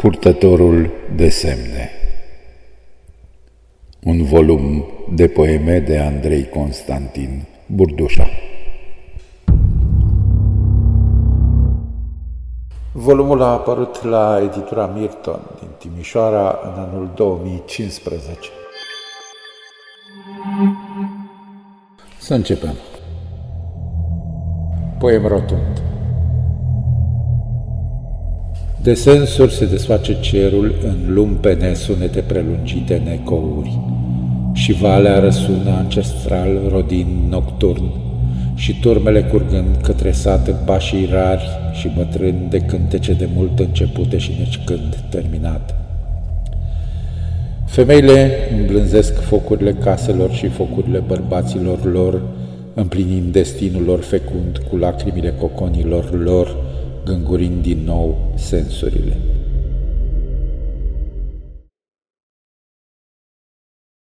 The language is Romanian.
Purtătorul de semne Un volum de poeme de Andrei Constantin Burdușa Volumul a apărut la editura Mirton din Timișoara în anul 2015. Să începem. Poem rotund. De sensuri se desface cerul în lumpene sunete prelungite în ecouri și valea răsună ancestral rodin nocturn și turmele curgând către sat în pașii rari și bătrâni de cântece de mult începute și necând terminate. Femeile îmblânzesc focurile caselor și focurile bărbaților lor, împlinind destinul lor fecund cu lacrimile coconilor lor, gângurind din nou sensurile.